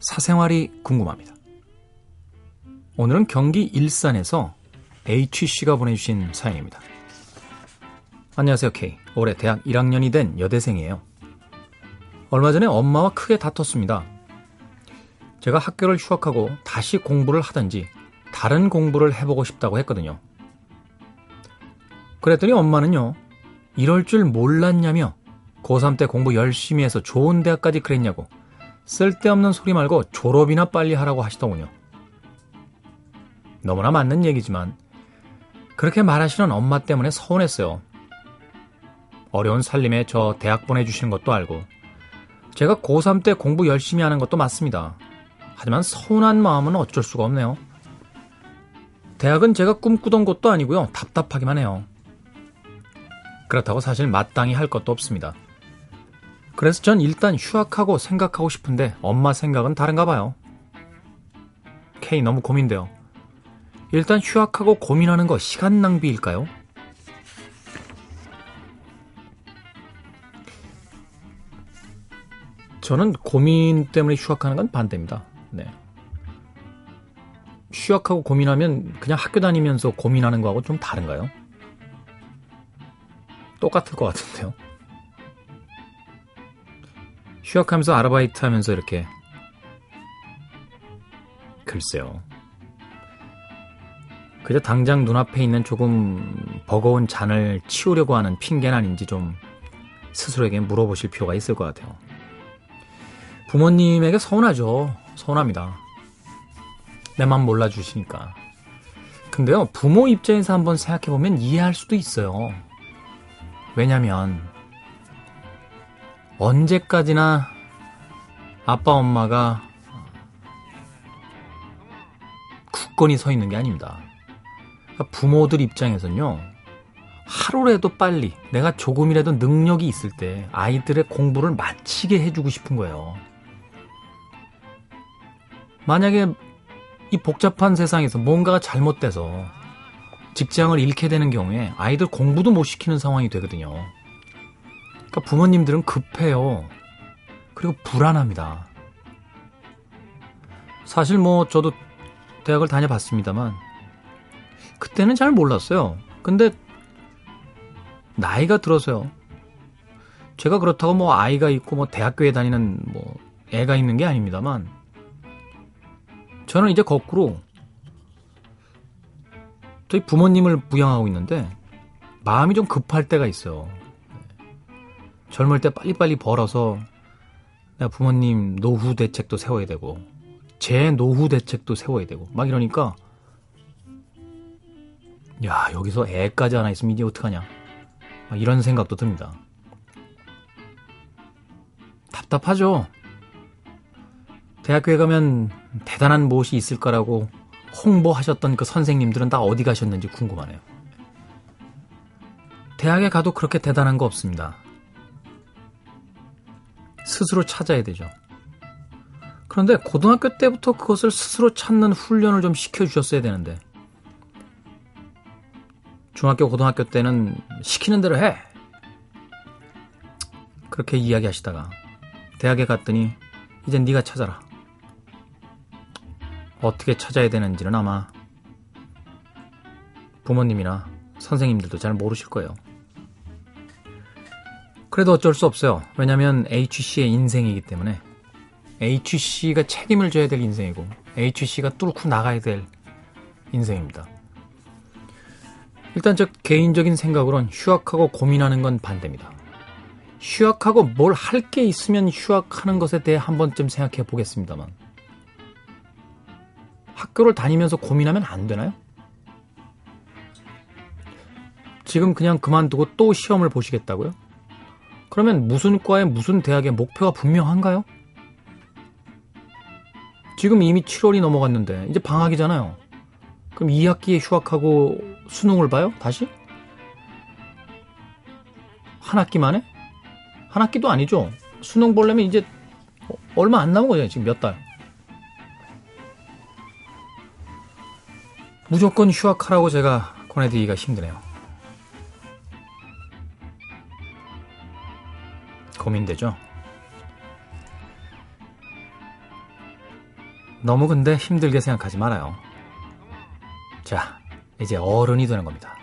사생활이 궁금합니다. 오늘은 경기 일산에서 H씨가 보내주신 사연입니다. 안녕하세요, K. 올해 대학 1학년이 된 여대생이에요. 얼마 전에 엄마와 크게 다퉜습니다. 제가 학교를 휴학하고 다시 공부를 하든지 다른 공부를 해보고 싶다고 했거든요. 그랬더니 엄마는요, 이럴 줄 몰랐냐며 고3 때 공부 열심히 해서 좋은 대학까지 그랬냐고 쓸데없는 소리 말고 졸업이나 빨리 하라고 하시더군요. 너무나 맞는 얘기지만 그렇게 말하시는 엄마 때문에 서운했어요. 어려운 살림에 저 대학 보내주시는 것도 알고 제가 고3 때 공부 열심히 하는 것도 맞습니다. 하지만 서운한 마음은 어쩔 수가 없네요. 대학은 제가 꿈꾸던 곳도 아니고요. 답답하기만 해요. 그렇다고 사실 마땅히 할 것도 없습니다. 그래서 전 일단 휴학하고 생각하고 싶은데 엄마 생각은 다른가 봐요. K 너무 고민돼요. 일단 휴학하고 고민하는 거 시간 낭비일까요? 저는 고민 때문에 휴학하는 건 반대입니다. 네. 휴학하고 고민하면 그냥 학교 다니면서 고민하는 거하고 좀 다른가요? 똑같을 것 같은데요. 휴학하면서 아르바이트 하면서 이렇게 글쎄요. 그저 당장 눈앞에 있는 조금 버거운 잔을 치우려고 하는 핑계는 아닌지 좀 스스로에게 물어보실 필요가 있을 것 같아요. 부모님에게 서운하죠. 서운합니다. 내 맘 몰라주시니까. 근데요, 부모 입장에서 한번 생각해보면 이해할 수도 있어요. 왜냐면, 언제까지나 아빠, 엄마가 굳건히 서 있는 게 아닙니다. 그러니까 부모들 입장에서는요, 하루라도 빨리 내가 조금이라도 능력이 있을 때 아이들의 공부를 마치게 해주고 싶은 거예요. 만약에 이 복잡한 세상에서 뭔가가 잘못돼서 직장을 잃게 되는 경우에 아이들 공부도 못 시키는 상황이 되거든요. 그러니까 부모님들은 급해요. 그리고 불안합니다. 사실 뭐 저도 대학을 다녀봤습니다만 그때는 잘 몰랐어요. 근데 나이가 들어서요. 제가 그렇다고 뭐 아이가 있고 뭐 대학교에 다니는 뭐 애가 있는 게 아닙니다만 저는 이제 거꾸로 저희 부모님을 부양하고 있는데 마음이 좀 급할 때가 있어요. 젊을 때 빨리빨리 벌어서 내가 부모님 노후 대책도 세워야 되고 제 노후 대책도 세워야 되고 막 이러니까 야 여기서 애까지 하나 있으면 이제 어떡하냐 이런 생각도 듭니다. 답답하죠. 대학교에 가면 대단한 무엇이 있을 거라고 홍보하셨던 그 선생님들은 다 어디 가셨는지 궁금하네요. 대학에 가도 그렇게 대단한 거 없습니다. 스스로 찾아야 되죠. 그런데 고등학교 때부터 그것을 스스로 찾는 훈련을 좀 시켜주셨어야 되는데, 중학교, 고등학교 때는 시키는 대로 해! 그렇게 이야기하시다가, 대학에 갔더니, 이제 네가 찾아라. 어떻게 찾아야 되는지는 아마 부모님이나 선생님들도 잘 모르실 거예요. 그래도 어쩔 수 없어요. 왜냐면 HC의 인생이기 때문에 HC가 책임을 져야 될 인생이고 HC가 뚫고 나가야 될 인생입니다. 일단 저 개인적인 생각으론 휴학하고 고민하는 건 반대입니다. 휴학하고 뭘 할 게 있으면 휴학하는 것에 대해 한 번쯤 생각해 보겠습니다만 학교를 다니면서 고민하면 안 되나요? 지금 그냥 그만두고 또 시험을 보시겠다고요? 그러면 무슨 과에 무슨 대학의 목표가 분명한가요? 지금 이미 7월이 넘어갔는데 이제 방학이잖아요. 그럼 2학기에 휴학하고 수능을 봐요? 다시? 한 학기 만에? 한 학기도 아니죠. 수능 보려면 이제 얼마 안 남은 거죠. 지금 몇 달. 무조건 휴학하라고 제가 권해드리기가 힘드네요. 고민되죠? 너무 근데 힘들게 생각하지 말아요. 자, 이제 어른이 되는 겁니다.